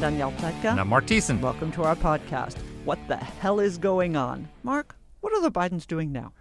I'm Danielle Pletka. And I'm Mark Thiessen. Welcome to our podcast. What the hell is going on? Mark, what are the Bidens doing now?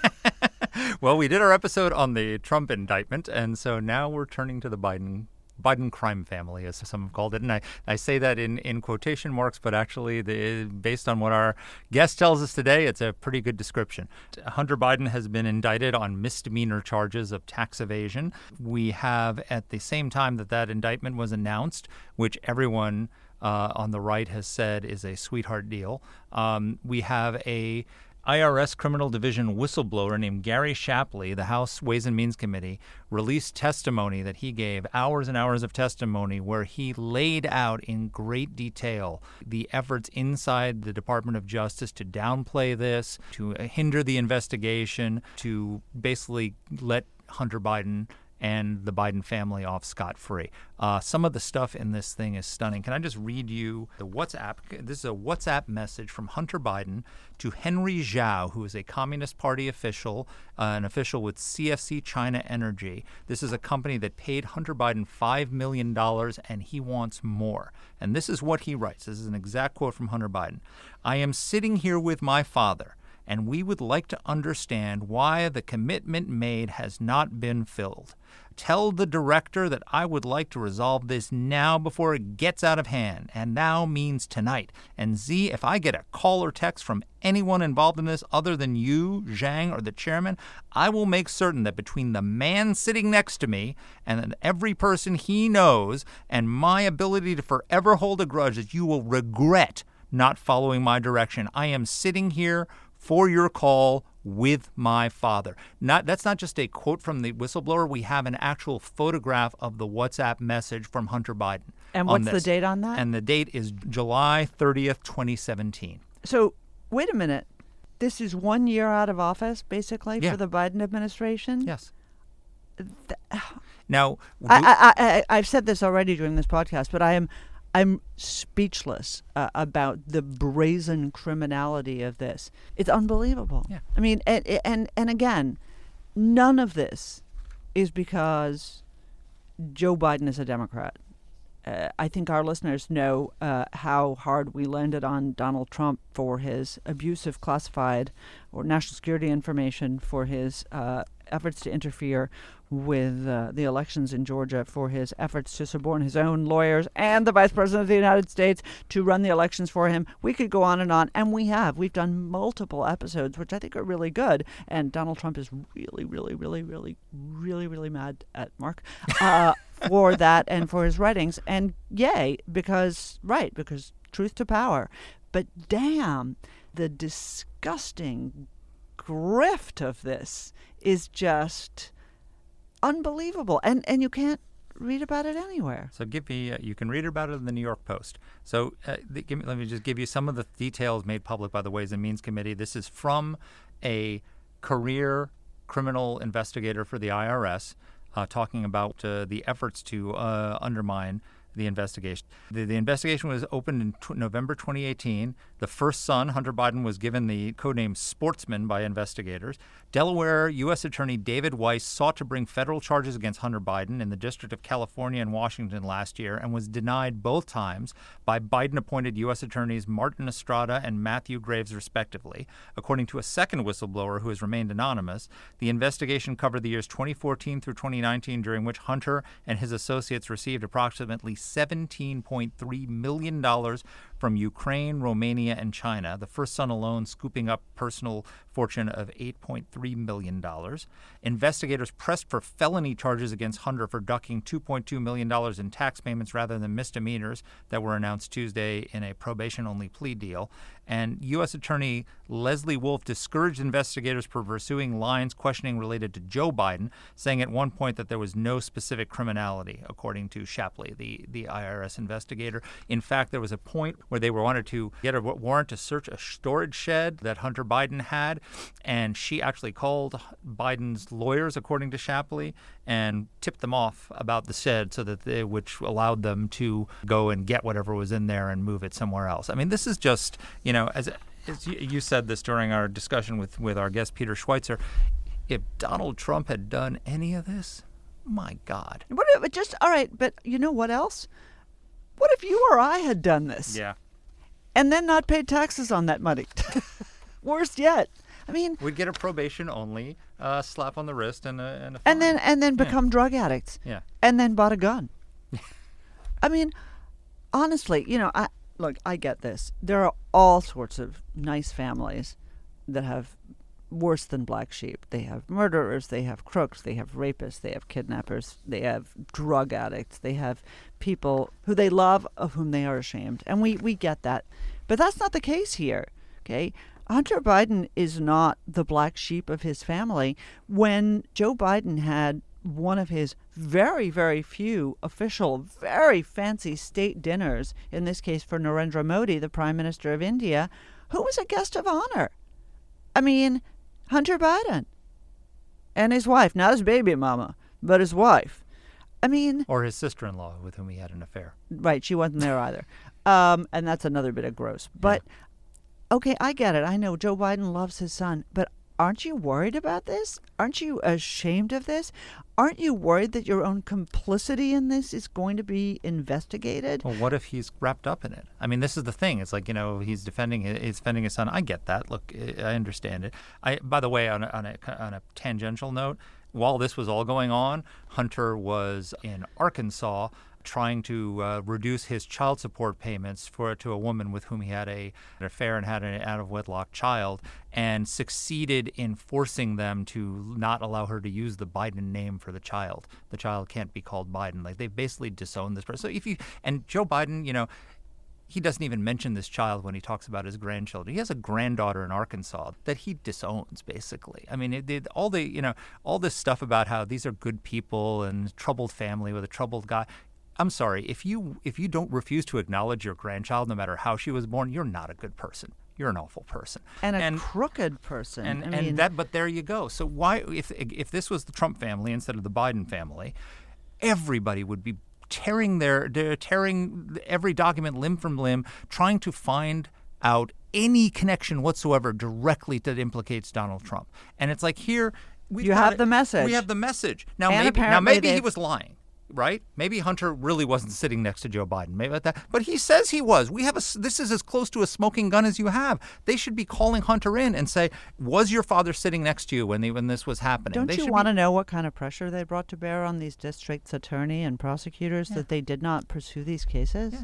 well, we did our episode on the Trump indictment, and so now we're turning to the Biden Biden crime family, as some have called it. And I, I say that in, in quotation marks, but actually, the, based on what our guest tells us today, it's a pretty good description. Hunter Biden has been indicted on misdemeanor charges of tax evasion. We have, at the same time that that indictment was announced, which everyone uh, on the right has said is a sweetheart deal, um, we have a IRS Criminal Division whistleblower named Gary Shapley, the House Ways and Means Committee, released testimony that he gave, hours and hours of testimony, where he laid out in great detail the efforts inside the Department of Justice to downplay this, to hinder the investigation, to basically let Hunter Biden and the Biden family off scot free. Uh, some of the stuff in this thing is stunning. Can I just read you the WhatsApp? This is a WhatsApp message from Hunter Biden to Henry Zhao, who is a Communist Party official, uh, an official with CFC China Energy. This is a company that paid Hunter Biden $5 million and he wants more. And this is what he writes. This is an exact quote from Hunter Biden I am sitting here with my father and we would like to understand why the commitment made has not been filled. Tell the director that I would like to resolve this now before it gets out of hand, and now means tonight. And Z, if I get a call or text from anyone involved in this other than you, Zhang, or the chairman, I will make certain that between the man sitting next to me and every person he knows and my ability to forever hold a grudge, that you will regret not following my direction. I am sitting here for your call with my father. Not that's not just a quote from the whistleblower. We have an actual photograph of the WhatsApp message from Hunter Biden. And what's the date on that? And the date is July 30th, 2017. So, wait a minute. This is one year out of office, basically, Yeah. for the Biden administration? Yes. Now, I, I, I, I've said this already during this podcast, but I am I'm speechless uh, about the brazen criminality of this. It's unbelievable. Yeah. I mean, and, and and again, none of this is because Joe Biden is a Democrat. Uh, I think our listeners know uh, how hard we landed on Donald Trump for his abuse of classified or national security information, for his uh, efforts to interfere with uh, the elections in Georgia, for his efforts to suborn his own lawyers and the Vice President of the United States to run the elections for him. We could go on and on, and we have. We've done multiple episodes, which I think are really good. And Donald Trump is really, really, really, really, really, really mad at Mark. Uh, for that and for his writings. And yay, because, right, because truth to power. But damn, the disgusting grift of this is just unbelievable. And, and you can't read about it anywhere. So give me, uh, you can read about it in the New York Post. So uh, me, let me just give you some of the details made public by the Ways and Means Committee. This is from a career criminal investigator for the IRS uh, talking about uh, the efforts to uh, undermine the investigation. The, the investigation was opened in tw- November 2018. The first son, Hunter Biden, was given the codename Sportsman by investigators. Delaware U.S. Attorney David Weiss sought to bring federal charges against Hunter Biden in the District of California and Washington last year and was denied both times by Biden appointed U.S. Attorneys Martin Estrada and Matthew Graves, respectively. According to a second whistleblower who has remained anonymous, the investigation covered the years 2014 through 2019, during which Hunter and his associates received approximately $17.3 million from Ukraine, Romania, and China. The first son alone scooping up personal fortune of $8.3 million. Investigators pressed for felony charges against Hunter for ducking $2.2 million in tax payments rather than misdemeanors that were announced Tuesday in a probation only plea deal. And U.S. Attorney Lesley Wolf discouraged investigators from pursuing lines questioning related to Joe Biden, saying at one point that there was no specific criminality, according to Shapley, the, the IRS investigator. In fact, there was a point where they were wanted to get a warrant to search a storage shed that Hunter Biden had, and she actually called Biden's lawyers, according to Shapley, and tipped them off about the shed so that they, which allowed them to go and get whatever was in there and move it somewhere else. I mean, this is just, you know, as, you said this during our discussion with, with our guest, Peter Schweizer, if Donald Trump had done any of this, my God. What if, just, all right, but you know what else? What if you or I had done this? Yeah. And then not paid taxes on that money? Worst yet. I mean, we'd get a probation only uh, slap on the wrist and a, and, a and then and then become yeah. drug addicts. Yeah. And then bought a gun. I mean, honestly, you know, I look, I get this. There are all sorts of nice families that have worse than black sheep. They have murderers, they have crooks, they have rapists, they have kidnappers, they have drug addicts, they have people who they love of whom they are ashamed. And we, we get that. But that's not the case here. Okay? Hunter Biden is not the black sheep of his family. When Joe Biden had one of his very, very few official, very fancy state dinners, in this case for Narendra Modi, the Prime Minister of India, who was a guest of honor? I mean, Hunter Biden and his wife, not his baby mama, but his wife. I mean, or his sister in law with whom he had an affair. Right, she wasn't there either. Um, and that's another bit of gross. But yeah okay, I get it. I know Joe Biden loves his son, but aren't you worried about this? Aren't you ashamed of this? Aren't you worried that your own complicity in this is going to be investigated? Well, what if he's wrapped up in it? I mean, this is the thing. It's like you know he's defending he's defending his son. I get that. Look, I understand it. I by the way, on a, on a, on a tangential note, while this was all going on, Hunter was in Arkansas trying to uh, reduce his child support payments for to a woman with whom he had a, an affair and had an out of wedlock child, and succeeded in forcing them to not allow her to use the Biden name for the child. The child can't be called Biden. Like they basically disowned this person. So if you and Joe Biden, you know, he doesn't even mention this child when he talks about his grandchildren. He has a granddaughter in Arkansas that he disowns, basically. I mean, it, it, all the you know all this stuff about how these are good people and troubled family with a troubled guy. I'm sorry, if you if you don't refuse to acknowledge your grandchild, no matter how she was born, you're not a good person. You're an awful person and a and, crooked person. And, I and mean, that, but there you go. So why, if if this was the Trump family instead of the Biden family, everybody would be tearing their they're tearing every document limb from limb, trying to find out any connection whatsoever directly that implicates Donald Trump. And it's like here you have the message. We have the message. Now and maybe now maybe he was lying right? Maybe Hunter really wasn't sitting next to Joe Biden. Maybe that, but he says he was. We have a. This is as close to a smoking gun as you have. They should be calling Hunter in and say, "Was your father sitting next to you when when this was happening?" Don't they you want to be... know what kind of pressure they brought to bear on these districts' attorney and prosecutors yeah. that they did not pursue these cases? Yeah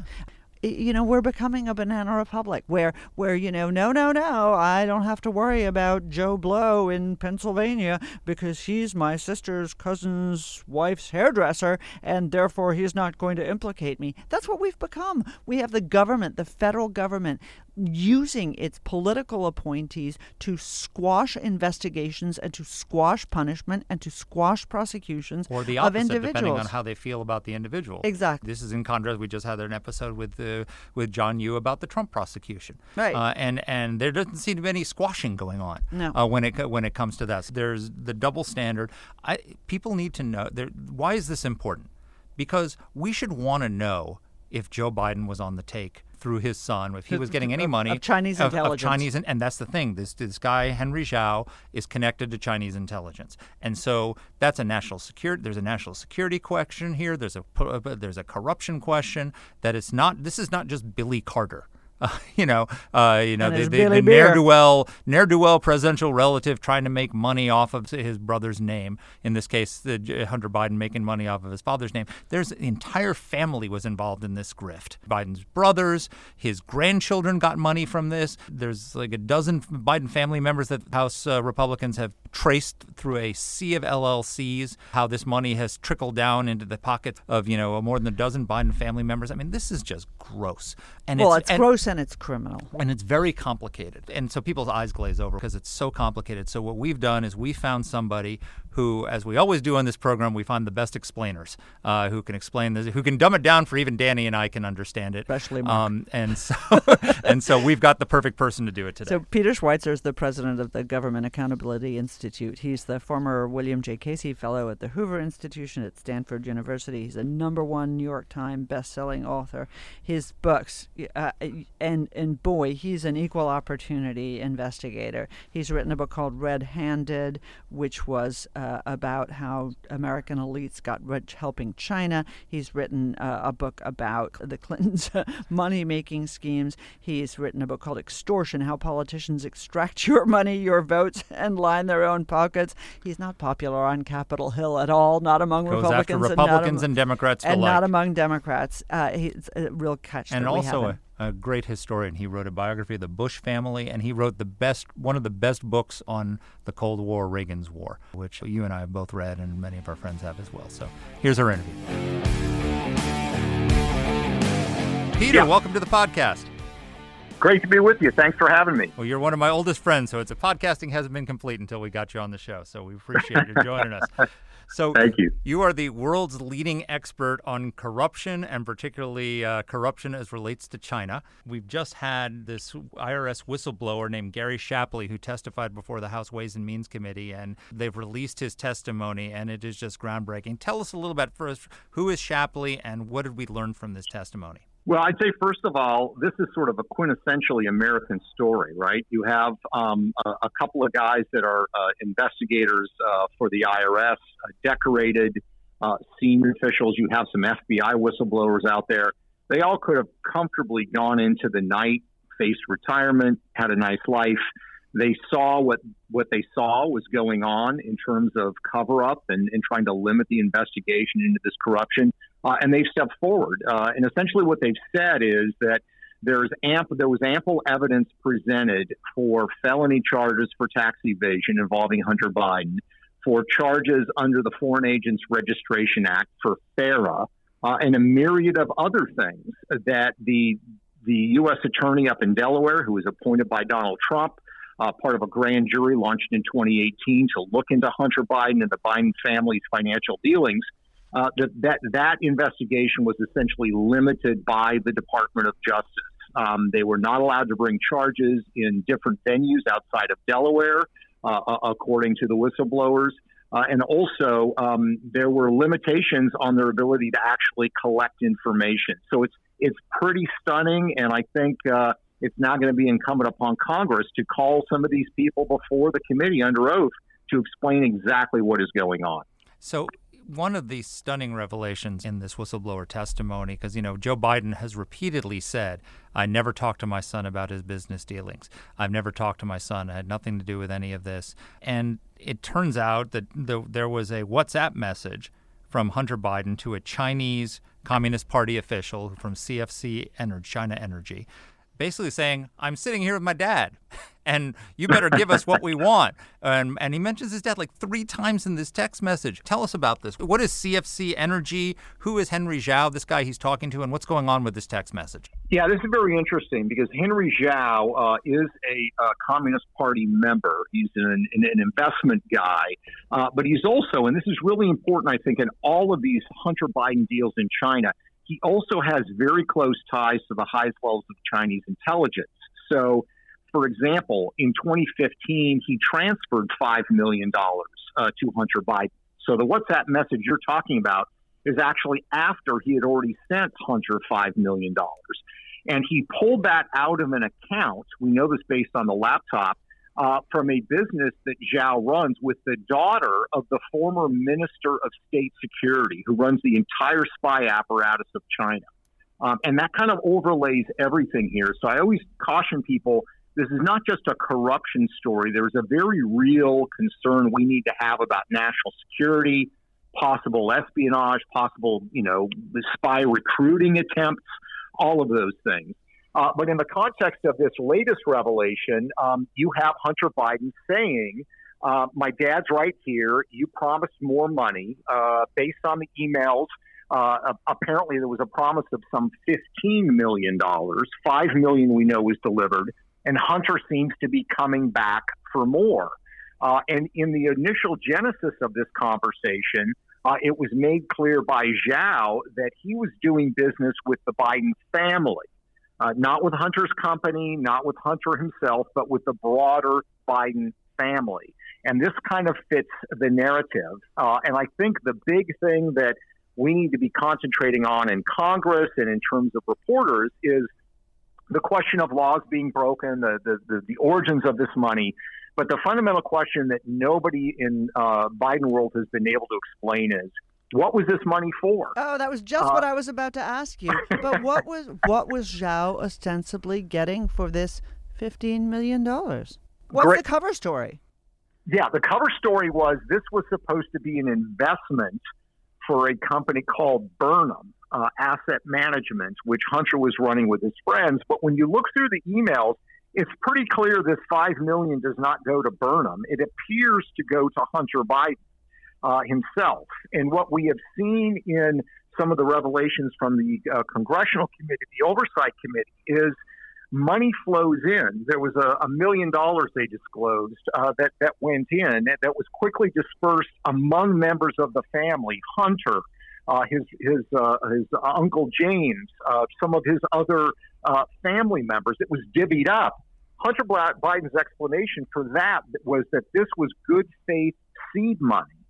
you know we're becoming a banana republic where where you know no no no I don't have to worry about Joe Blow in Pennsylvania because he's my sister's cousin's wife's hairdresser and therefore he's not going to implicate me. That's what we've become. We have the government the federal government using its political appointees to squash investigations and to squash punishment and to squash prosecutions or the opposite, of individuals. depending on how they feel about the individual. Exactly. This is in contrast. We just had an episode with uh, with John Yoo about the Trump prosecution, right? Uh, and and there doesn't seem to be any squashing going on. No. Uh, when it when it comes to that, so there's the double standard. I, people need to know. Why is this important? Because we should want to know if Joe Biden was on the take through his son, if he was getting any money of Chinese of, intelligence, of Chinese, and that's the thing. This this guy Henry Zhao is connected to Chinese intelligence, and so that's a national security. There's a national security question here. There's a uh, there's a corruption question. That it's not. This is not just Billy Carter. Uh, you know, uh, you know, And the, the, the ne'er do well, ne'er do well presidential relative trying to make money off of his brother's name. In this case, the Hunter Biden making money off of his father's name. There's the entire family was involved in this grift. Biden's brothers, his grandchildren got money from this. There's like a dozen Biden family members that House uh, Republicans have traced through a sea of LLCs how this money has trickled down into the pockets of you know more than a dozen Biden family members. I mean, this is just gross. And well, it's, it's and- gross and it's criminal. and it's very complicated. And so people's eyes glaze over because it's so complicated. So what we've done is we found somebody who, as we always do on this program, we find the best explainers uh, who can explain this, who can dumb it down for even Danny and I can understand it. Especially Mark. Um, and so, and so we've got the perfect person to do it today. So Peter Schweizer is the president of the Government Accountability Institute. He's the former William J. Casey Fellow at the Hoover Institution at Stanford University. He's a number one New York Times best-selling author. His books, uh, and and boy, he's an equal opportunity investigator. He's written a book called Red Handed, which was uh, about how American elites got rich helping China. He's written uh, a book about the Clintons' money-making schemes. He's written a book called Extortion: How Politicians Extract Your Money, Your Votes, and Line Their Own Pockets. He's not popular on Capitol Hill at all. Not among Goes after Republicans, Republicans and, not and Democrats and alike. not among Democrats. Uh, he's a real catch. and also a, a great historian. He wrote a biography of the Bush family, and he wrote the best, one of the best books on the Cold War, Reagan's War, which you and I have both read, and many of our friends have as well. So here's our interview. Peter, welcome to the podcast. Great to be with you. Thanks for having me. Well, you're one of my oldest friends, so it's a podcasting hasn't been complete until we got you on the show. So we appreciate you joining us. So Thank you. You are the world's leading expert on corruption and particularly uh, corruption as relates to China. We've just had this IRS whistleblower named Gary Shapley who testified before the House Ways and Means Committee, and they've released his testimony, and it is just groundbreaking. Tell us a little bit first who is Shapley and what did we learn from this testimony? Well, I'd say first of all, this is sort of a quintessentially American story, right? You have um, a, a couple of guys that are uh, investigators uh, for the IRS, uh, decorated uh, senior officials. You have some FBI whistleblowers out there. They all could have comfortably gone into the night, faced retirement, had a nice life. They saw what what they saw was going on in terms of cover up and, and trying to limit the investigation into this corruption uh, and they've stepped forward. Uh, and essentially, what they've said is that there's there was ample evidence presented for felony charges for tax evasion involving Hunter Biden, for charges under the Foreign Agents Registration Act for FARA, uh, and a myriad of other things that the the U.S. attorney up in Delaware, who was appointed by Donald Trump, uh, part of a grand jury launched in 2018 to look into Hunter Biden and the Biden family's financial dealings uh, that, that that investigation was essentially limited by the Department of Justice. Um, they were not allowed to bring charges in different venues outside of Delaware, uh, according to the whistleblowers. Uh, and also, um, there were limitations on their ability to actually collect information. So it's it's pretty stunning, and I think uh, it's now going to be incumbent upon Congress to call some of these people before the committee under oath to explain exactly what is going on. So one of the stunning revelations in this whistleblower testimony, because, you know, Joe Biden has repeatedly said, I never talked to my son about his business dealings. I've never talked to my son. I had nothing to do with any of this. And it turns out that the, there was a WhatsApp message from Hunter Biden to a Chinese Communist Party official from CFC Energy, China Energy, basically saying, I'm sitting here with my dad. And you better give us what we want. And, and he mentions his dad like three times in this text message. Tell us about this. What is CFC Energy? Who is Henry Zhao, this guy he's talking to, and what's going on with this text message? Yeah, this is very interesting because Henry Zhao uh, is a uh, Communist Party member. He's an, an, investment guy, uh, but he's also, and this is really important, I think, in all of these Hunter Biden deals in China, he also has very close ties to the highest levels of Chinese intelligence. So, for example, in 2015, he transferred $5 million uh, to Hunter Biden. So the WhatsApp message you're talking about is actually after he had already sent Hunter $5 million. And he pulled that out of an account. We know this based on the laptop. Uh, from a business that Zhao runs with the daughter of the former Minister of State Security, who runs the entire spy apparatus of China. Um, and that kind of overlays everything here. So I always caution people this is not just a corruption story. There's a very real concern we need to have about national security, possible espionage, possible, you know, spy recruiting attempts, all of those things. Uh, but in the context of this latest revelation, um, you have Hunter Biden saying, uh, My dad's right here. You promised more money uh, based on the emails. Uh, apparently, there was a promise of some $15 million. 5 million we know was delivered and Hunter seems to be coming back for more. Uh, and in the initial genesis of this conversation, uh, it was made clear by Zhao that he was doing business with the Biden family, uh, not with Hunter's company, not with Hunter himself, but with the broader Biden family. And this kind of fits the narrative. Uh, and I think the big thing that we need to be concentrating on in Congress and in terms of reporters is the question of laws being broken, the, the, the, the, origins of this money. But the fundamental question that nobody in uh, Biden world has been able to explain is what was this money for? Oh, that was just uh, what I was about to ask you. But what was what was Zhao ostensibly getting for this fifteen million dollars? What's great. the cover story? Yeah, the cover story was this was supposed to be an investment for a company called Burnham uh, asset management, which Hunter was running with his friends. But when you look through the emails, it's pretty clear this five million does not go to Burnham. It appears to go to Hunter Biden uh, himself. And what we have seen in some of the revelations from the uh, congressional committee, the oversight committee, is money flows in. There was a, a million dollars they disclosed uh, that that went in that was quickly dispersed among members of the family. Hunter, uh, his his uh, his uncle James, uh, some of his other uh, family members. It was divvied up. Hunter Biden's explanation for that was that this was good faith seed money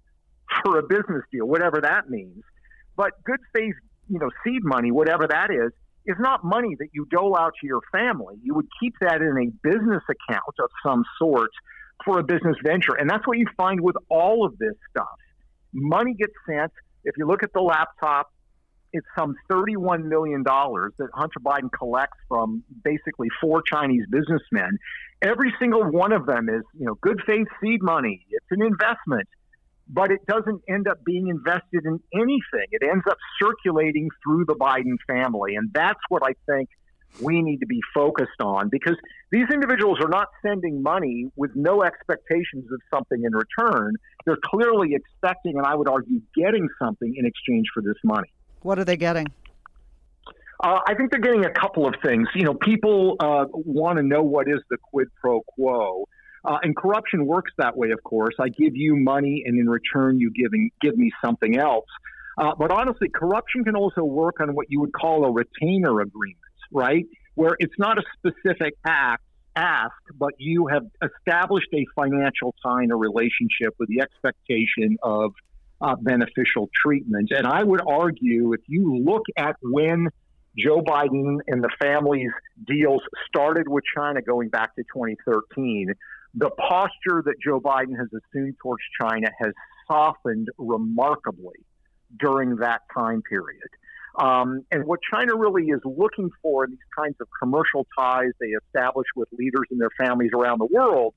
for a business deal, whatever that means. But good faith, you know, seed money, whatever that is, is not money that you dole out to your family. You would keep that in a business account of some sort for a business venture. And that's what you find with all of this stuff. Money gets sent if you look at the laptop, it's some $31 million that Hunter Biden collects from basically four Chinese businessmen. Every single one of them is, you know, good faith seed money. It's an investment, but it doesn't end up being invested in anything. It ends up circulating through the Biden family. And that's what I think we need to be focused on because these individuals are not sending money with no expectations of something in return. They're clearly expecting, and I would argue, getting something in exchange for this money. What are they getting? Uh, I think they're getting a couple of things. You know, people uh, want to know what is the quid pro quo. Uh, and corruption works that way, of course. I give you money, and in return, you giving give me something else. Uh, but honestly, corruption can also work on what you would call a retainer agreement right? Where it's not a specific act ask, but you have established a financial tie a relationship with the expectation of uh, beneficial treatment. And I would argue if you look at when Joe Biden and the family's deals started with China going back to 2013, the posture that Joe Biden has assumed towards China has softened remarkably during that time period. Um, and what China really is looking for in these kinds of commercial ties they establish with leaders and their families around the world,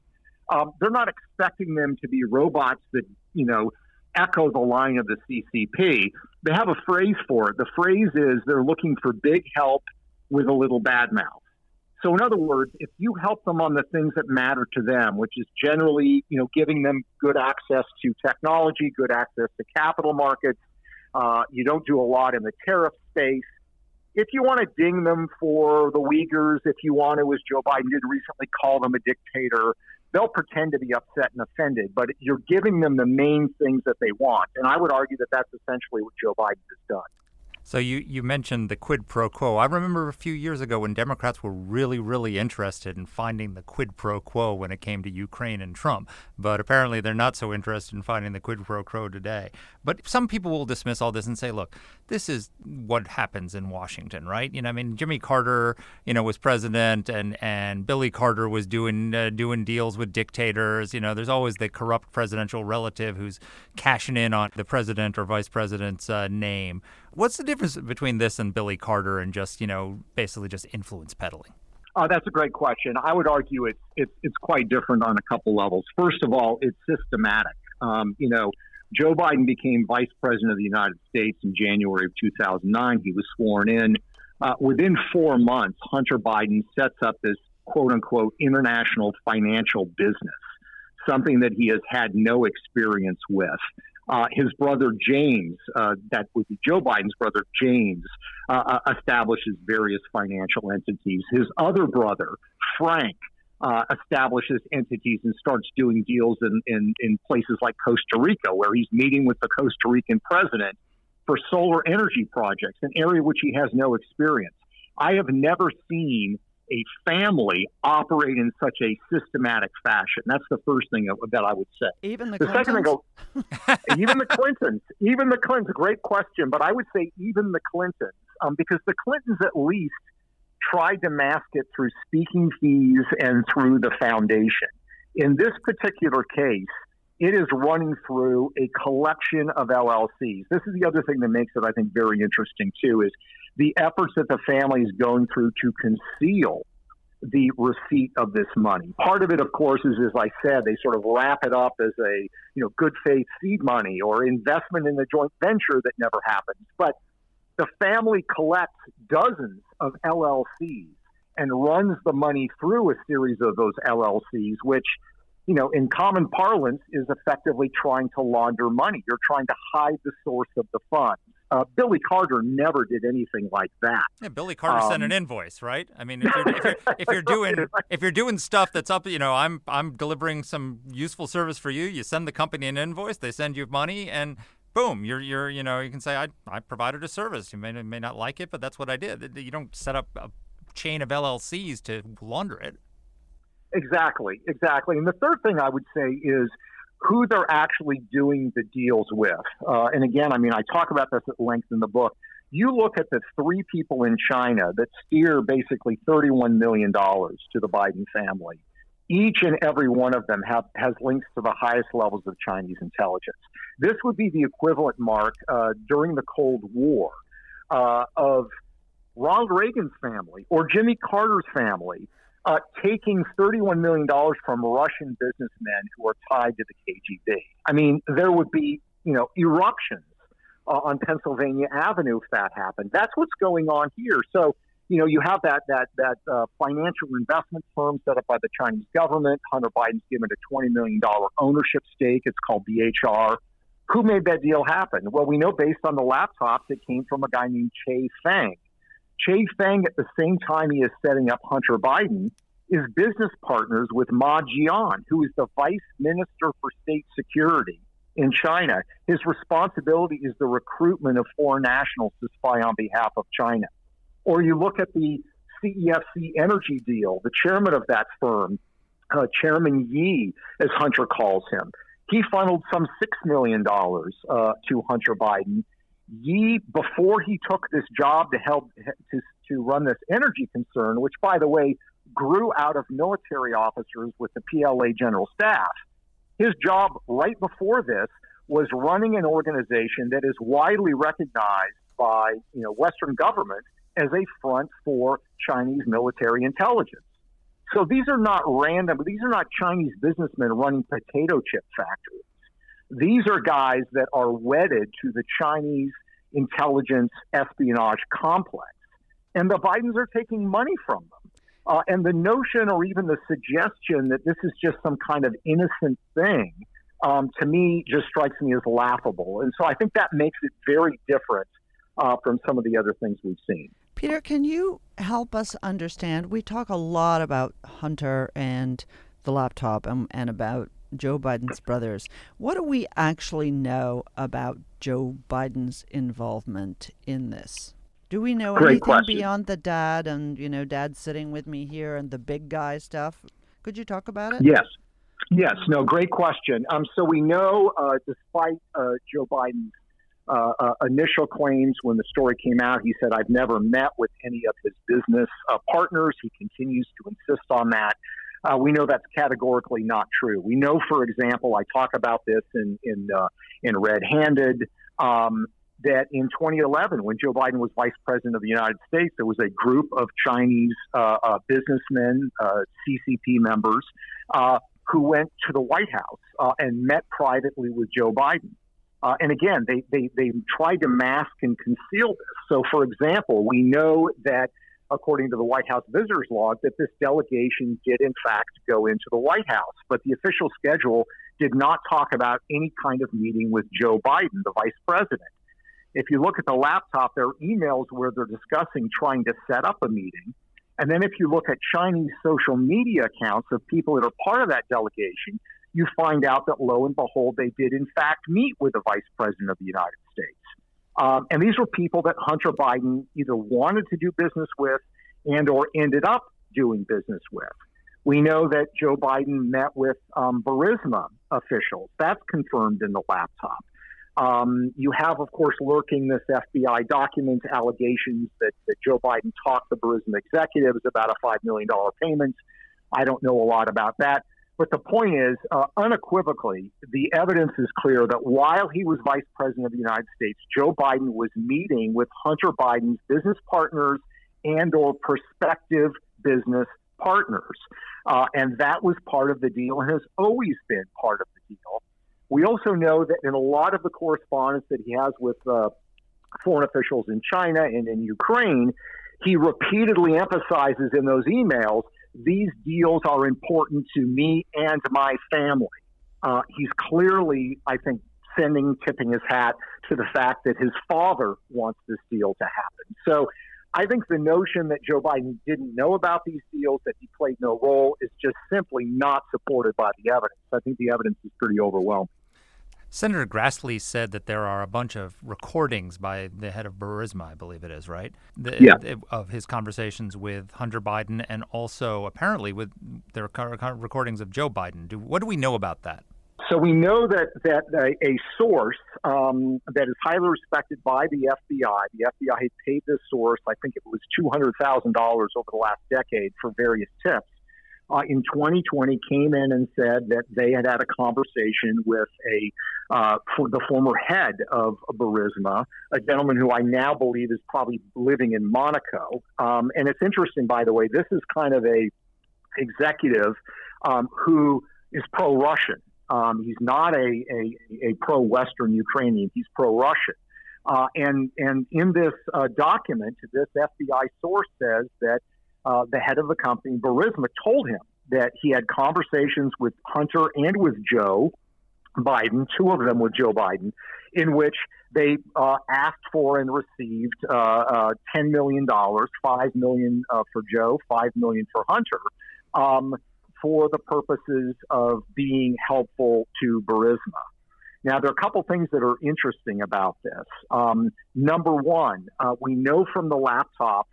um, they're not expecting them to be robots that, you know, echo the line of the CCP. They have a phrase for it. The phrase is they're looking for big help with a little bad mouth. So, in other words, if you help them on the things that matter to them, which is generally, you know, giving them good access to technology, good access to capital markets, uh, you don't do a lot in the tariff space. If you want to ding them for the Uyghurs, if you want to, as Joe Biden did recently, call them a dictator, they'll pretend to be upset and offended, but you're giving them the main things that they want. And I would argue that that's essentially what Joe Biden has done. So you, you mentioned the quid pro quo. I remember a few years ago when Democrats were really, really interested in finding the quid pro quo when it came to Ukraine and Trump. But apparently they're not so interested in finding the quid pro quo today. But some people will dismiss all this and say, look, this is what happens in Washington, right? You know, I mean, Jimmy Carter, you know, was president and, and Billy Carter was doing uh, doing deals with dictators. You know, there's always the corrupt presidential relative who's cashing in on the president or vice president's uh, name What's the difference between this and Billy Carter and just, you know, basically just influence peddling? Uh, that's a great question. I would argue it's, it's, it's quite different on a couple levels. First of all, it's systematic. Um, you know, Joe Biden became vice president of the United States in January of 2009. He was sworn in. Uh, within four months, Hunter Biden sets up this quote unquote international financial business, something that he has had no experience with. Uh, his brother James, uh, that would be Joe Biden's brother James, uh, uh establishes various financial entities. His other brother, Frank, uh, establishes entities and starts doing deals in, in, in places like Costa Rica, where he's meeting with the Costa Rican president for solar energy projects, an area which he has no experience. I have never seen a family operate in such a systematic fashion. That's the first thing that I would say. Even the, the Clintons? second thing, go, even the Clintons, even the Clintons. Great question, but I would say even the Clintons, um, because the Clintons at least tried to mask it through speaking fees and through the foundation. In this particular case, it is running through a collection of LLCs. This is the other thing that makes it, I think, very interesting too, is the efforts that the family is going through to conceal the receipt of this money. Part of it, of course, is as I said, they sort of wrap it up as a you know good faith seed money or investment in a joint venture that never happens. But the family collects dozens of LLCs and runs the money through a series of those LLCs, which, you know, in common parlance is effectively trying to launder money. You're trying to hide the source of the funds. Uh, Billy Carter never did anything like that. Yeah, Billy Carter um, sent an um, invoice, right? I mean, if you're, if you're, if you're doing if you're doing stuff that's up, you know, I'm I'm delivering some useful service for you. You send the company an invoice, they send you money, and boom, you're you're you know you can say I I provided a service. You may may not like it, but that's what I did. You don't set up a chain of LLCs to launder it. Exactly, exactly. And the third thing I would say is who they're actually doing the deals with. Uh, and again, I mean, I talk about this at length in the book. You look at the three people in China that steer basically $31 million to the Biden family each and every one of them have, has links to the highest levels of Chinese intelligence. This would be the equivalent, Mark, uh, during the Cold War uh, of Ronald Reagan's family or Jimmy Carter's family uh, taking $31 million from Russian businessmen who are tied to the KGB. I mean, there would be, you know, eruptions uh, on Pennsylvania Avenue if that happened. That's what's going on here. So you know, you have that that that uh, financial investment firm set up by the Chinese government. Hunter Biden's given a twenty million dollar ownership stake. It's called BHR. Who made that deal happen? Well, we know based on the laptops, it came from a guy named Che Feng. Che Feng, at the same time he is setting up Hunter Biden, is business partners with Ma Jian, who is the vice minister for state security in China. His responsibility is the recruitment of foreign nationals to spy on behalf of China. Or you look at the CEFC energy deal, the chairman of that firm, uh, Chairman Yi, as Hunter calls him, he funneled some $6 million uh, to Hunter Biden. Yi, before he took this job to help to, to run this energy concern, which, by the way, grew out of military officers with the PLA general staff, his job right before this was running an organization that is widely recognized by you know Western governments as a front for Chinese military intelligence. So these are not random, these are not Chinese businessmen running potato chip factories. These are guys that are wedded to the Chinese intelligence espionage complex. And the Bidens are taking money from them. Uh, and the notion or even the suggestion that this is just some kind of innocent thing, um, to me, just strikes me as laughable. And so I think that makes it very different uh, from some of the other things we've seen. Peter, can you help us understand? We talk a lot about Hunter and the laptop and, and about Joe Biden's brothers. What do we actually know about Joe Biden's involvement in this? Do we know Great anything question. beyond the dad and, you know, dad sitting with me here and the big guy stuff? Could you talk about it? Yes. Yes. No, great question. Um, so we know, uh, despite uh, Joe Biden's uh, uh, initial claims when the story came out. He said, I've never met with any of his business uh, partners. He continues to insist on that. Uh, we know that's categorically not true. We know, for example, I talk about this in in, uh, in Red Handed. Um, that in 2011, when Joe Biden was vice president of the United States, there was a group of Chinese uh, uh, businessmen, uh, CCP members, uh, who went to the White House and met privately with Joe Biden. Uh, and again, they, they, they tried to mask and conceal this. So, for example, we know that according to the White House visitors log, that this delegation did in fact go into the White House. But the official schedule did not talk about any kind of meeting with Joe Biden, the vice president. If you look at the laptop, there are emails where they're discussing trying to set up a meeting. And then if you look at Chinese social media accounts of people that are part of that delegation, you find out that lo and behold, they did in fact meet with the vice president of the United. Um, and these were people that Hunter Biden either wanted to do business with and or ended up doing business with. We know that Joe Biden met with um, Burisma officials. That's confirmed in the laptop. Um, you have, of course, lurking this FBI document allegations that, that Joe Biden talked to Burisma executives about a $5 million payment. I don't know a lot about that. But the point is, uh, unequivocally, the evidence is clear that while he was vice president of the United States, Joe Biden was meeting with Hunter Biden's business partners and or prospective business partners. Uh, and that was part of the deal and has always been part of the deal. We also know that in a lot of the correspondence that he has with uh, foreign officials in China and in Ukraine, he repeatedly emphasizes in those emails these deals are important to me and my family. Uh, he's clearly, I think, sending, tipping his hat to the fact that his father wants this deal to happen. So I think the notion that Joe Biden didn't know about these deals, that he played no role, is just simply not supported by the evidence. I think the evidence is pretty overwhelming. Senator Grassley said that there are a bunch of recordings by the head of Burisma, I believe it is, right? The, yeah. Of his conversations with Hunter Biden and also apparently with their recordings of Joe Biden. Do, what do we know about that? So we know that that a, a source um, that is highly respected by the FBI, the FBI had paid this source, I think it was two hundred thousand dollars over the last decade for various tips uh, in 2020 came in and said that they had had a conversation with a uh, for the former head of Burisma, a gentleman who I now believe is probably living in Monaco. Um, and it's interesting, by the way, this is kind of a executive um, who is pro-Russian. Um, he's not a, a, a pro-Western Ukrainian. He's pro-Russian. Uh, and and in this uh, document, this FBI source says that uh, the head of the company, Burisma, told him that he had conversations with Hunter and with Joe Biden, two of them with Joe Biden, in which they uh, asked for and received uh, uh $10 million, 5 million uh, for Joe, 5 million for Hunter, um, for the purposes of being helpful to Burisma. Now, there are a couple things that are interesting about this. Um, number one, uh, we know from the laptop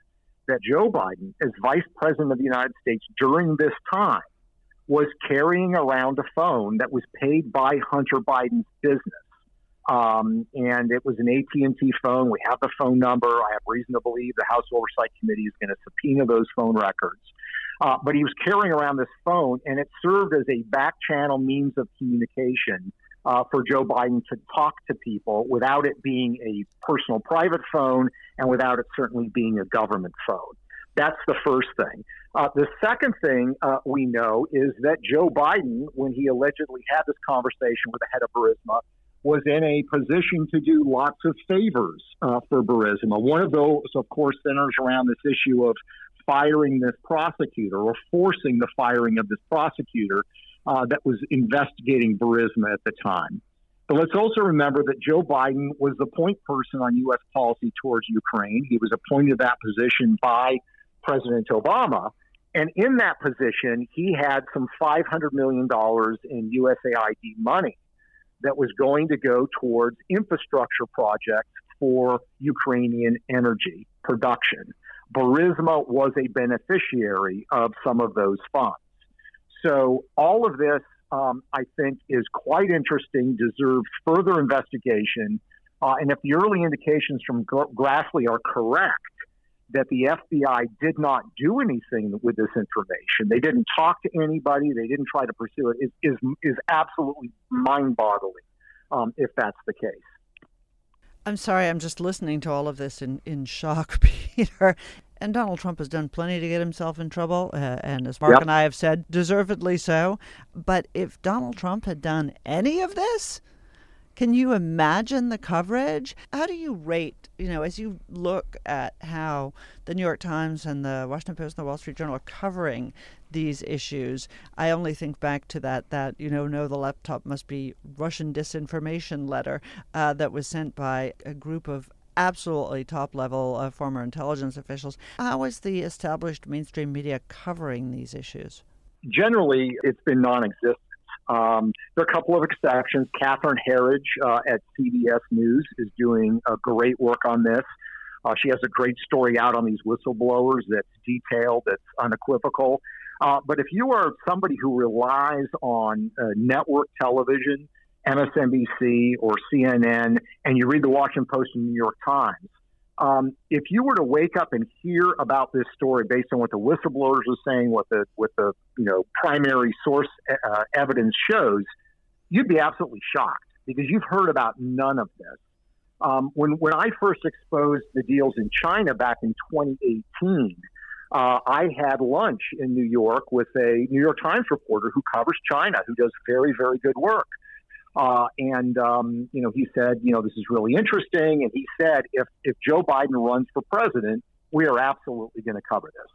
that Joe Biden, as vice president of the United States during this time, was carrying around a phone that was paid by Hunter Biden's business. Um, and it was an AT&T phone. We have the phone number. I have reason to believe the House Oversight Committee is going to subpoena those phone records. Uh, but he was carrying around this phone, and it served as a back channel means of communication uh, for Joe Biden to talk to people without it being a personal private phone and without it certainly being a government phone. That's the first thing. Uh, the second thing uh, we know is that Joe Biden, when he allegedly had this conversation with the head of Burisma, was in a position to do lots of favors uh, for Burisma. One of those, of course, centers around this issue of firing this prosecutor or forcing the firing of this prosecutor uh, that was investigating Burisma at the time. But let's also remember that Joe Biden was the point person on U.S. policy towards Ukraine. He was appointed to that position by President Obama. And in that position, he had some $500 million in USAID money that was going to go towards infrastructure projects for Ukrainian energy production. Burisma was a beneficiary of some of those funds. So all of this, um, I think, is quite interesting, deserves further investigation. Uh, and if the early indications from Grassley are correct, that the FBI did not do anything with this information. They didn't talk to anybody. They didn't try to pursue it. Is is, is absolutely mind-boggling um, if that's the case. I'm sorry, I'm just listening to all of this in, in shock, Peter. And Donald Trump has done plenty to get himself in trouble, uh, and as Mark Yep. and I have said, deservedly so. But if Donald Trump had done any of this, can you imagine the coverage? How do you rate, you know, as you look at how the New York Times and the Washington Post and the Wall Street Journal are covering these issues? I only think back to that, that, you know, no, the laptop must be Russian disinformation letter uh, that was sent by a group of absolutely top level uh, former intelligence officials. How is the established mainstream media covering these issues? Generally, it's been non existent. Um, there are a couple of exceptions. Catherine Herridge uh, at CBS News is doing great work on this. Uh, she has a great story out on these whistleblowers that's detailed, that's unequivocal. Uh, but if you are somebody who relies on uh, network television, MSNBC or CNN, and you read the Washington Post and New York Times, um, if you were to wake up and hear about this story based on what the whistleblowers are saying, what the what the you know primary source uh, evidence shows, you'd be absolutely shocked because you've heard about none of this. Um, when when I first exposed the deals in China back in 2018, uh, I had lunch in New York with a New York Times reporter who covers China, who does very very good work. Uh, and um, you know, he said, you know, this is really interesting. And he said, if if Joe Biden runs for president, we are absolutely going to cover this.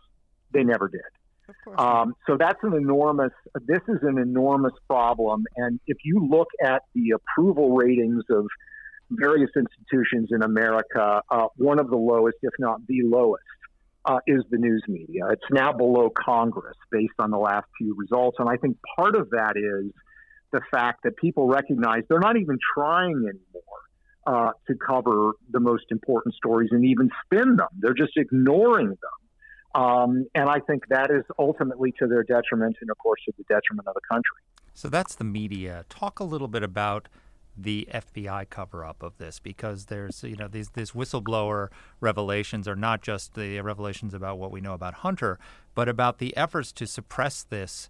They never did. Um, so that's an enormous. This is an enormous problem. And if you look at the approval ratings of various institutions in America, uh, one of the lowest, if not the lowest, uh, is the news media. It's now below Congress based on the last few results. And I think part of that is the fact that people recognize they're not even trying anymore uh, to cover the most important stories and even spin them. They're just ignoring them. Um, and I think that is ultimately to their detriment and, of course, to the detriment of the country. So that's the media. Talk a little bit about the FBI cover up of this because there's you know these these whistleblower revelations are not just the revelations about what we know about Hunter, but about the efforts to suppress this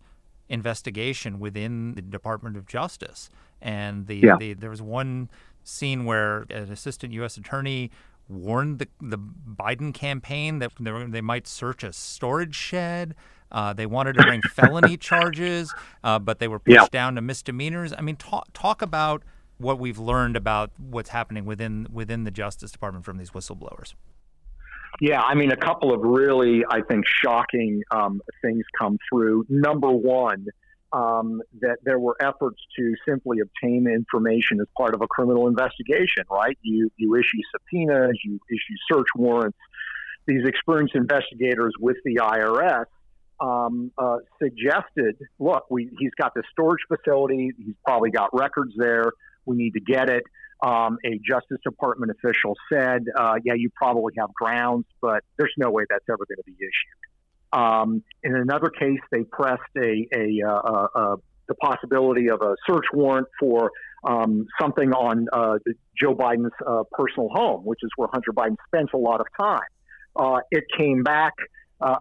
investigation within the Department of Justice. And the, Yeah. the there was one scene where an assistant U.S. attorney warned the the Biden campaign that they, were, they might search a storage shed. Uh, they wanted to bring felony charges, uh, but they were pushed Yeah. down to misdemeanors. I mean, talk talk about what we've learned about what's happening within within the Justice Department from these whistleblowers. Yeah, I mean, a couple of really, I think, shocking um, things come through. Number one, um, that there were efforts to simply obtain information as part of a criminal investigation. Right? You you issue subpoenas, you issue search warrants. These experienced investigators with the IRS um, uh, suggested, look, we, he's got this storage facility. He's probably got records there. We need to get it. Um, a Justice Department official said, uh, "Yeah, you probably have grounds, but there's no way that's ever going to be issued." Um, in another case, they pressed a, a, uh, uh, uh, the possibility of a search warrant for um, something on uh, Joe Biden's uh, personal home, which is where Hunter Biden spends a lot of time. It came back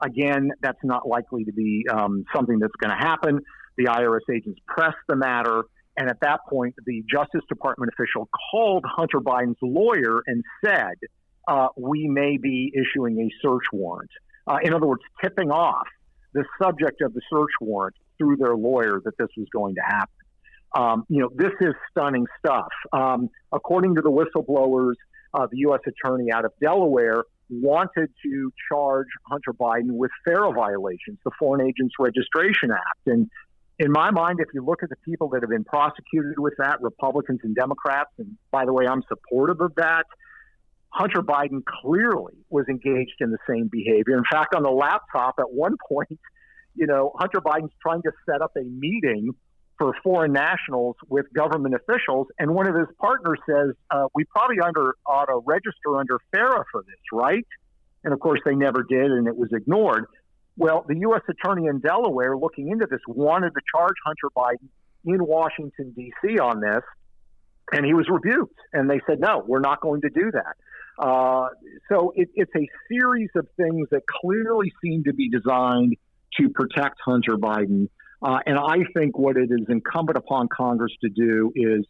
again. That's not likely to be um, something that's going to happen. The IRS agents pressed the matter. And at that point, the Justice Department official called Hunter Biden's lawyer and said, uh, We may be issuing a search warrant. Uh, in other words, tipping off the subject of the search warrant through their lawyer that this was going to happen. Um, you know, this is stunning stuff. Um, according to the whistleblowers, uh, the U.S. attorney out of Delaware wanted to charge Hunter Biden with FARA violations, the Foreign Agents Registration Act. And in my mind, if you look at the people that have been prosecuted with that, Republicans and Democrats, and by the way, I'm supportive of that, Hunter Biden clearly was engaged in the same behavior. In fact, on the laptop at one point, you know, Hunter Biden's trying to set up a meeting for foreign nationals with government officials, and one of his partners says, uh, "We probably under ought to register under FARA for this, right?" And of course, they never did, and it was ignored. Well, the U.S. attorney in Delaware, looking into this, wanted to charge Hunter Biden in Washington D.C. on this, and he was rebuked, and they said, "No, we're not going to do that." Uh, so it, it's a series of things that clearly seem to be designed to protect Hunter Biden. Uh, and I think what it is incumbent upon Congress to do is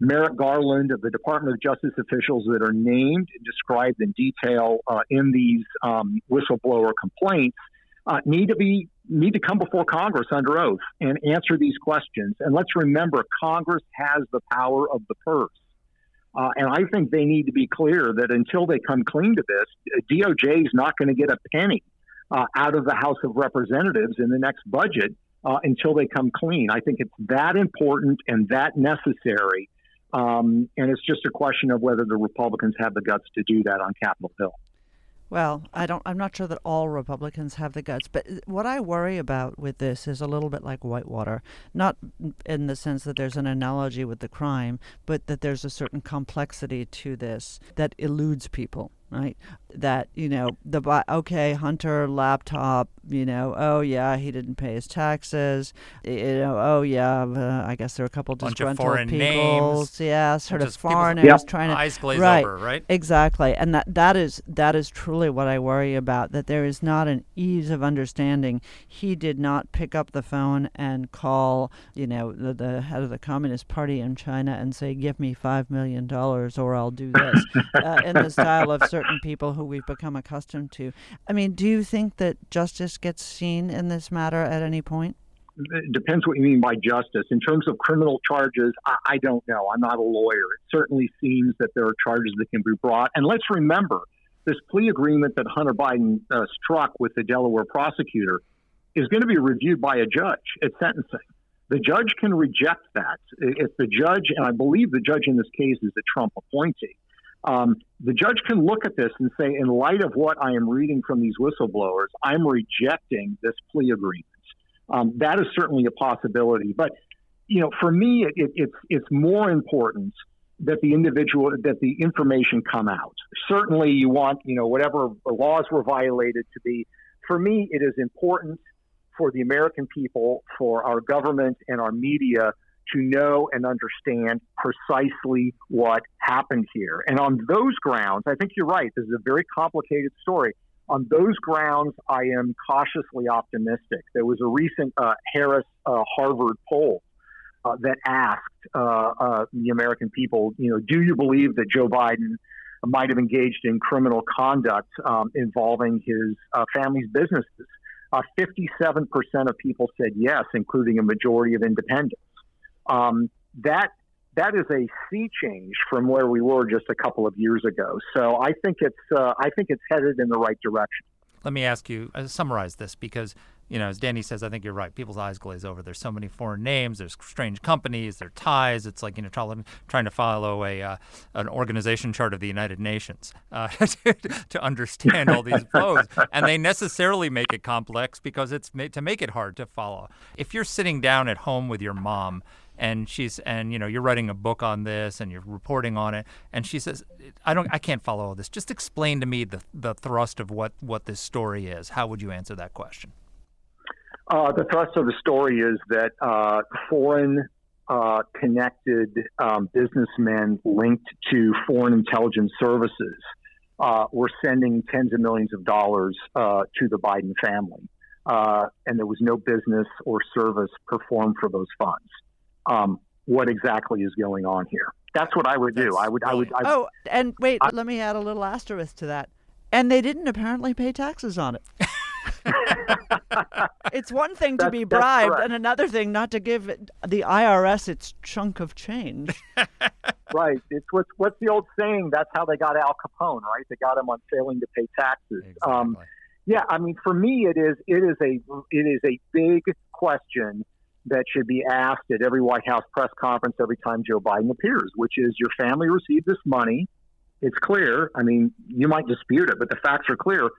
Merrick Garland of the Department of Justice officials that are named and described in detail uh, in these um, whistleblower complaints uh, need to be need to come before Congress under oath and answer these questions. And let's remember, Congress has the power of the purse. Uh, and I think they need to be clear that until they come clean to this, DOJ is not going to get a penny uh, out of the House of Representatives in the next budget uh, until they come clean. I think it's that important and that necessary. Um, and it's just a question of whether the Republicans have the guts to do that on Capitol Hill. Well, I don't. I'm not sure that all Republicans have the guts, but what I worry about with this is a little bit like Whitewater, not in the sense that there's an analogy with the crime, but that there's a certain complexity to this that eludes people right? That you know the okay Hunter laptop, you know, oh yeah, he didn't pay his taxes, you know, oh yeah, uh, I guess there are a couple Bunch disgruntled of foreign people, names, yeah, sort of people- foreigners Yep. trying to eyes glaze right, over, right? Exactly, and that that is that is truly what I worry about. That there is not an ease of understanding. He did not pick up the phone and call, you know, the, the head of the Communist Party in China and say, "Give me five million dollars, or I'll do this," uh, in the style of certain people who we've become accustomed to. I mean, do you think that justice gets seen in this matter at any point? It depends what you mean by justice. In terms of criminal charges, I, I don't know. I'm not a lawyer. It certainly seems that there are charges that can be brought. And let's remember this plea agreement that Hunter Biden uh, struck with the Delaware prosecutor is going to be reviewed by a judge at sentencing. The judge can reject that. If the judge, and I believe the judge in this case is a Trump appointee, um, the judge can look at this and say, in light of what I am reading from these whistleblowers, I'm rejecting this plea agreement. Um, that is certainly a possibility. But you know, for me, it, it, it's it's more important that the individual that the information come out. Certainly, you want you know whatever laws were violated to be. For me, it is important for the American people, for our government and our media to know and understand precisely what happened here. And on those grounds, I think you're right. This is a very complicated story. On those grounds, I am cautiously optimistic. There was a recent uh, Harris uh, Harvard poll uh, that asked uh, uh, the American people, you know, do you believe that Joe Biden might have engaged in criminal conduct um, involving his uh, family's businesses? 57% of people said yes, including a majority of independents. Um, that that is a sea change from where we were just a couple of years ago. So I think it's uh, I think it's headed in the right direction. Let me ask you, uh, summarize this because, you know, as Danny says, I think you're right. People's eyes glaze over. There's so many foreign names. There's strange companies. There are ties. It's like, you know, trying, trying to follow a uh, an organization chart of the United Nations uh, to, to understand all these flows. And they necessarily make it complex because it's made to make it hard to follow. If you're sitting down at home with your mom and she's and you know you're writing a book on this and you're reporting on it. And she says i don't i can't follow all this. Just explain to me the the thrust of what what this story is. How would you answer that question? Uh, the thrust of the story is that uh, foreign uh, connected um, businessmen linked to foreign intelligence services uh, were sending tens of millions of dollars uh, to the Biden family. Uh, and there was no business or service performed for those funds um, what exactly is going on here. That's what I would do. I would. I would. I, oh, and wait, I, let me add a little asterisk to that. And they didn't apparently pay taxes on it. it's one thing to be bribed, and another thing not to give the IRS its chunk of change. right. It's what's what's the old saying? That's how they got Al Capone, right? They got him on failing to pay taxes. Exactly. Um, yeah, I mean, for me, it is it is a it is a big question that should be asked at every White House press conference every time Joe Biden appears, which is your family received this money. It's clear. I mean, you might dispute it, but the facts are clear.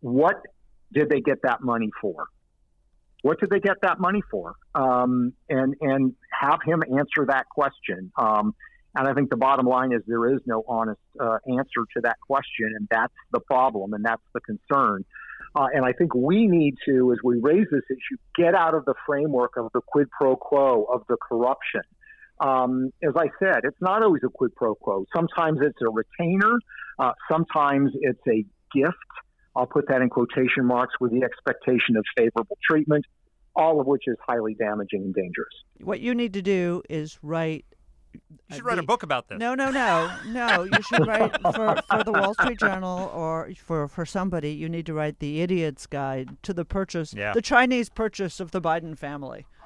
What did they get that money for? What did they get that money for? Um, and and have him answer that question. Um, and I think the bottom line is there is no honest uh, answer to that question, and that's the problem, and that's the concern. Uh, and I think we need to, as we raise this issue, get out of the framework of the quid pro quo, of the corruption. Um, as I said, it's not always a quid pro quo. Sometimes it's a retainer, uh, sometimes it's a gift. I'll put that in quotation marks with the expectation of favorable treatment, all of which is highly damaging and dangerous. What you need to do is write You should write a book about this. No, no, no, no. You should write for, for the Wall Street Journal or for for somebody. You need to write the Idiot's Guide to the purchase, Yeah. the Chinese purchase of the Biden family.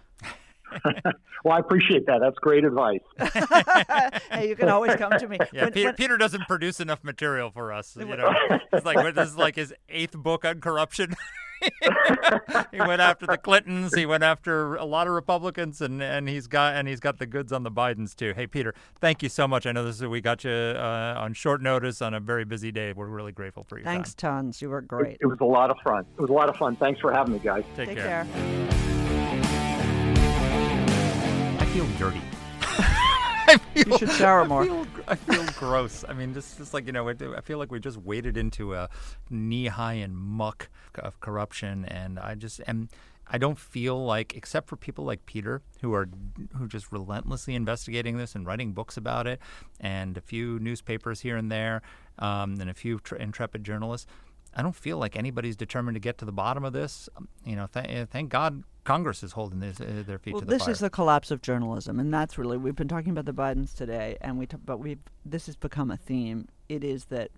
Well, I appreciate that. That's great advice. hey, you can always come to me. Yeah, When- Peter, when- Peter doesn't produce enough material for us. You know, it's like this is like his eighth book on corruption. he went after the Clintons. He went after a lot of Republicans, and, and he's got and he's got the goods on the Bidens too. Hey, Peter, thank you so much. I know this is we got you uh, on short notice on a very busy day. We're really grateful for you. Thanks, time. tons. You were great. It was a lot of fun. It was a lot of fun. Thanks for having me, guys. Take, Take care. care. I feel dirty. You should shower more. I feel, I feel gross. I mean, this is like you know, I feel like we just waded into a knee high in muck of corruption, and I just am. I don't feel like, except for people like Peter, who are who just relentlessly investigating this and writing books about it, and a few newspapers here and there, um, and a few tr- intrepid journalists. I don't feel like anybody's determined to get to the bottom of this. Um, You know, th- thank God Congress is holding this, uh, their feet Well, to the this fire. This is the collapse of journalism, and that's really we've been talking about the Bidens today, and we t- but we this has become a theme. It is that,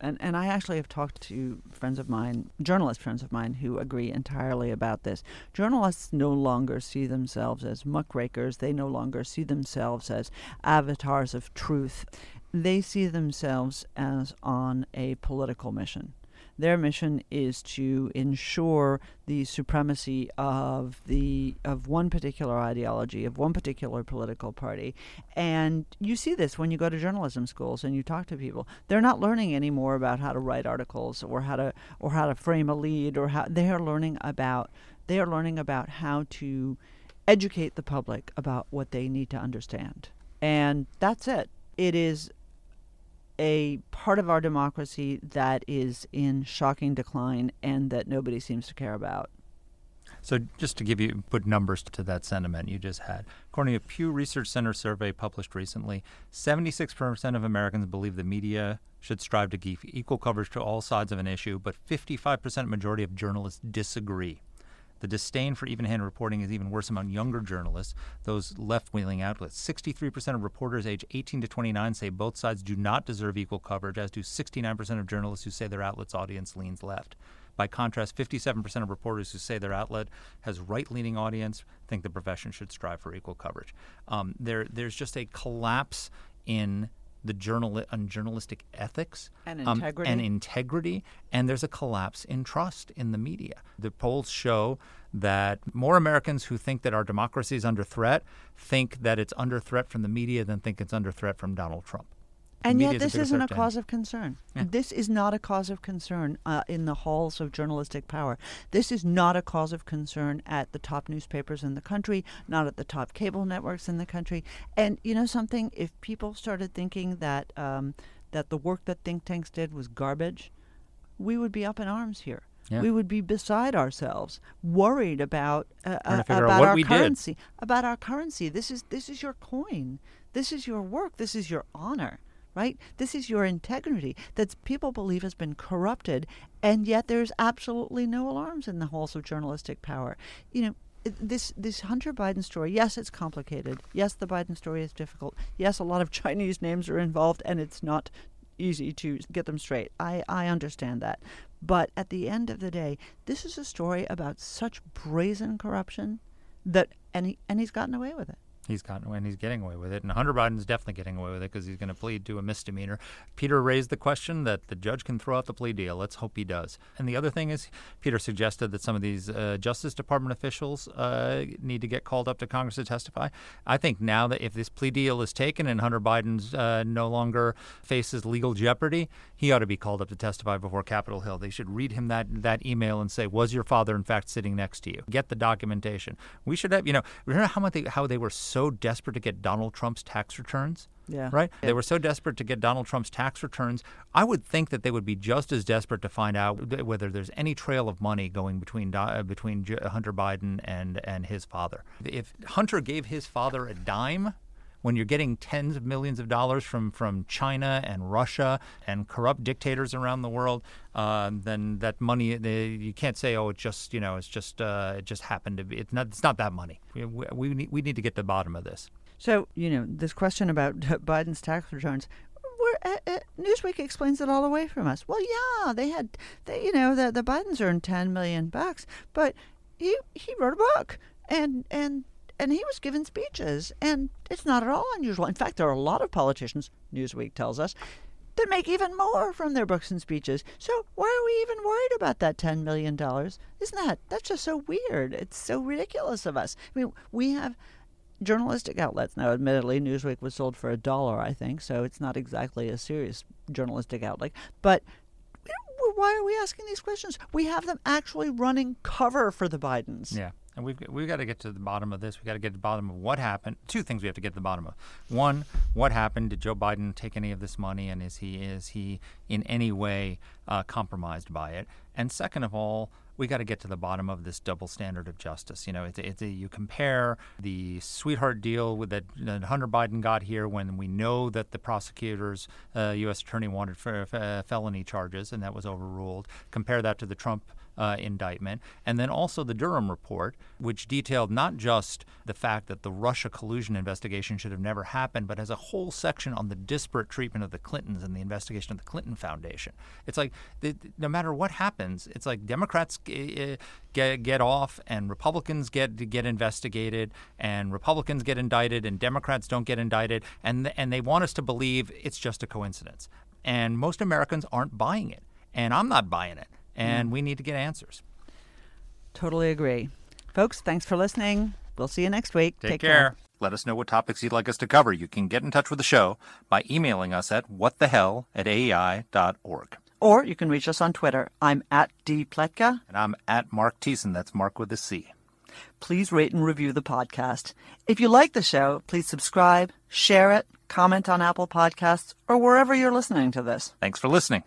and and I actually have talked to friends of mine, journalist friends of mine, who agree entirely about this. Journalists no longer see themselves as muckrakers. They no longer see themselves as avatars of truth. They see themselves as on a political mission. Their mission is to ensure the supremacy of the of one particular ideology of one particular political party, and you see this when you go to journalism schools and you talk to people. They're not learning anymore about how to write articles or how to or how to frame a lead or how they are learning about they are learning about how to educate the public about what they need to understand, and that's it. It is a part of our democracy that is in shocking decline and that nobody seems to care about. So, just to give you put numbers to that sentiment you just had, according to a Pew Research Center survey published recently, 76% of Americans believe the media should strive to give equal coverage to all sides of an issue, but 55% majority of journalists disagree. The disdain for even-handed reporting is even worse among younger journalists, those left-wing outlets. 63% of reporters aged 18 to 29 say both sides do not deserve equal coverage, as do 69% of journalists who say their outlet's audience leans left. By contrast, 57% of reporters who say their outlet has right-leaning audience think the profession should strive for equal coverage. Um, there, there's just a collapse in the journal on journalistic ethics And um, and integrity, and there's a collapse in trust in the media. The polls show that more Americans who think that our democracy is under threat think that it's under threat from the media than think it's under threat from Donald Trump. And yet, this isn't a threat to him. cause of concern. This is not a cause of concern uh, in the halls of journalistic power. This is not a cause of concern at the top newspapers in the country, not at the top cable networks in the country. And you know something? If people started thinking that um, that the work that think tanks did was garbage, we would be up in arms here. Yeah. We would be beside ourselves, worried about uh, uh, about our we did. currency, about our currency. This is this is your coin. This is your work. This is your honor right? This is your integrity that people believe has been corrupted, and yet there's absolutely no alarms in the halls of journalistic power. You know, this this Hunter Biden story. Yes, it's complicated. Yes, the Biden story is difficult. Yes, a lot of Chinese names are involved, and it's not easy to get them straight. I, I understand that. But at the end of the day, this is a story about such brazen corruption that and he, and he's gotten away with it. He's gotten away and he's getting away with it. And Hunter Biden's definitely getting away with it because he's going to plead to a misdemeanor. Peter raised the question that the judge can throw out the plea deal. Let's hope he does. And the other thing is, Peter suggested that some of these uh, Justice Department officials uh, need to get called up to Congress to testify. I think now that if this plea deal is taken and Hunter Biden's uh, no longer faces legal jeopardy, he ought to be called up to testify before Capitol Hill. They should read him that, that email and say, was your father in fact sitting next to you? Get the documentation. We should have, you know, remember how much they, how they were so desperate to get Donald Trump's tax returns? Yeah. Right? They were so desperate to get Donald Trump's tax returns. I would think that they would be just as desperate to find out whether there's any trail of money going between uh, between Hunter Biden and and his father. If Hunter gave his father a dime, when you're getting tens of millions of dollars from, from China and Russia and corrupt dictators around the world, uh, then that money they, you can't say, oh, it just you know it's just uh, it just happened to be. It's not it's not that money. We, we, we need we need to get to the bottom of this. So, you know, this question about Biden's tax returns, uh, uh, Newsweek explains it all away from us. Well, yeah, they had, they, you know, the the Bidens earned ten million bucks, but he he wrote a book, and and and he was giving speeches, and it's not at all unusual. In fact, there are a lot of politicians. Newsweek tells us. That make even more from their books and speeches. So why are we even worried about that ten million dollars? Isn't that that's just so weird? It's so ridiculous of us. I mean, we have journalistic outlets. Now, admittedly, Newsweek was sold for a dollar, I think, so it's not exactly a serious journalistic outlet. But why are we asking these questions? We have them actually running cover for the Bidens. Yeah. And we've we've got to get to the bottom of this. We've got to get to the bottom of what happened. Two things we have to get to the bottom of. One, what happened? Did Joe Biden take any of this money, and is he is he in any way uh, compromised by it? And second of all, we got to get to the bottom of this double standard of justice. You know, it's, it's a, you compare the sweetheart deal with that, that, Hunter Biden got here when we know that the prosecutors, uh, U.S. attorney wanted for, uh, felony charges, and that was overruled. Compare that to the Trump uh, indictment. And then also the Durham report, which detailed not just the fact that the Russia collusion investigation should have never happened, but has a whole section on the disparate treatment of the Clintons and the investigation of the Clinton Foundation. It's like the, no matter what happens, it's like Democrats get, get off and Republicans get get investigated and Republicans get indicted and Democrats don't get indicted and and they want us to believe it's just a coincidence. And most Americans aren't buying it. And I'm not buying it and mm. we need to get answers. Totally agree. Folks, thanks for listening. We'll see you next week. Take, Take care. care. Let us know what topics you'd like us to cover. You can get in touch with the show by emailing us at whatthehell at aei.org. Or you can reach us on Twitter. I'm at dpletka. And I'm at Marc Thiessen. That's Marc with a C. Please rate and review the podcast. If you like the show, please subscribe, share it, comment on Apple Podcasts, or wherever you're listening to this. Thanks for listening.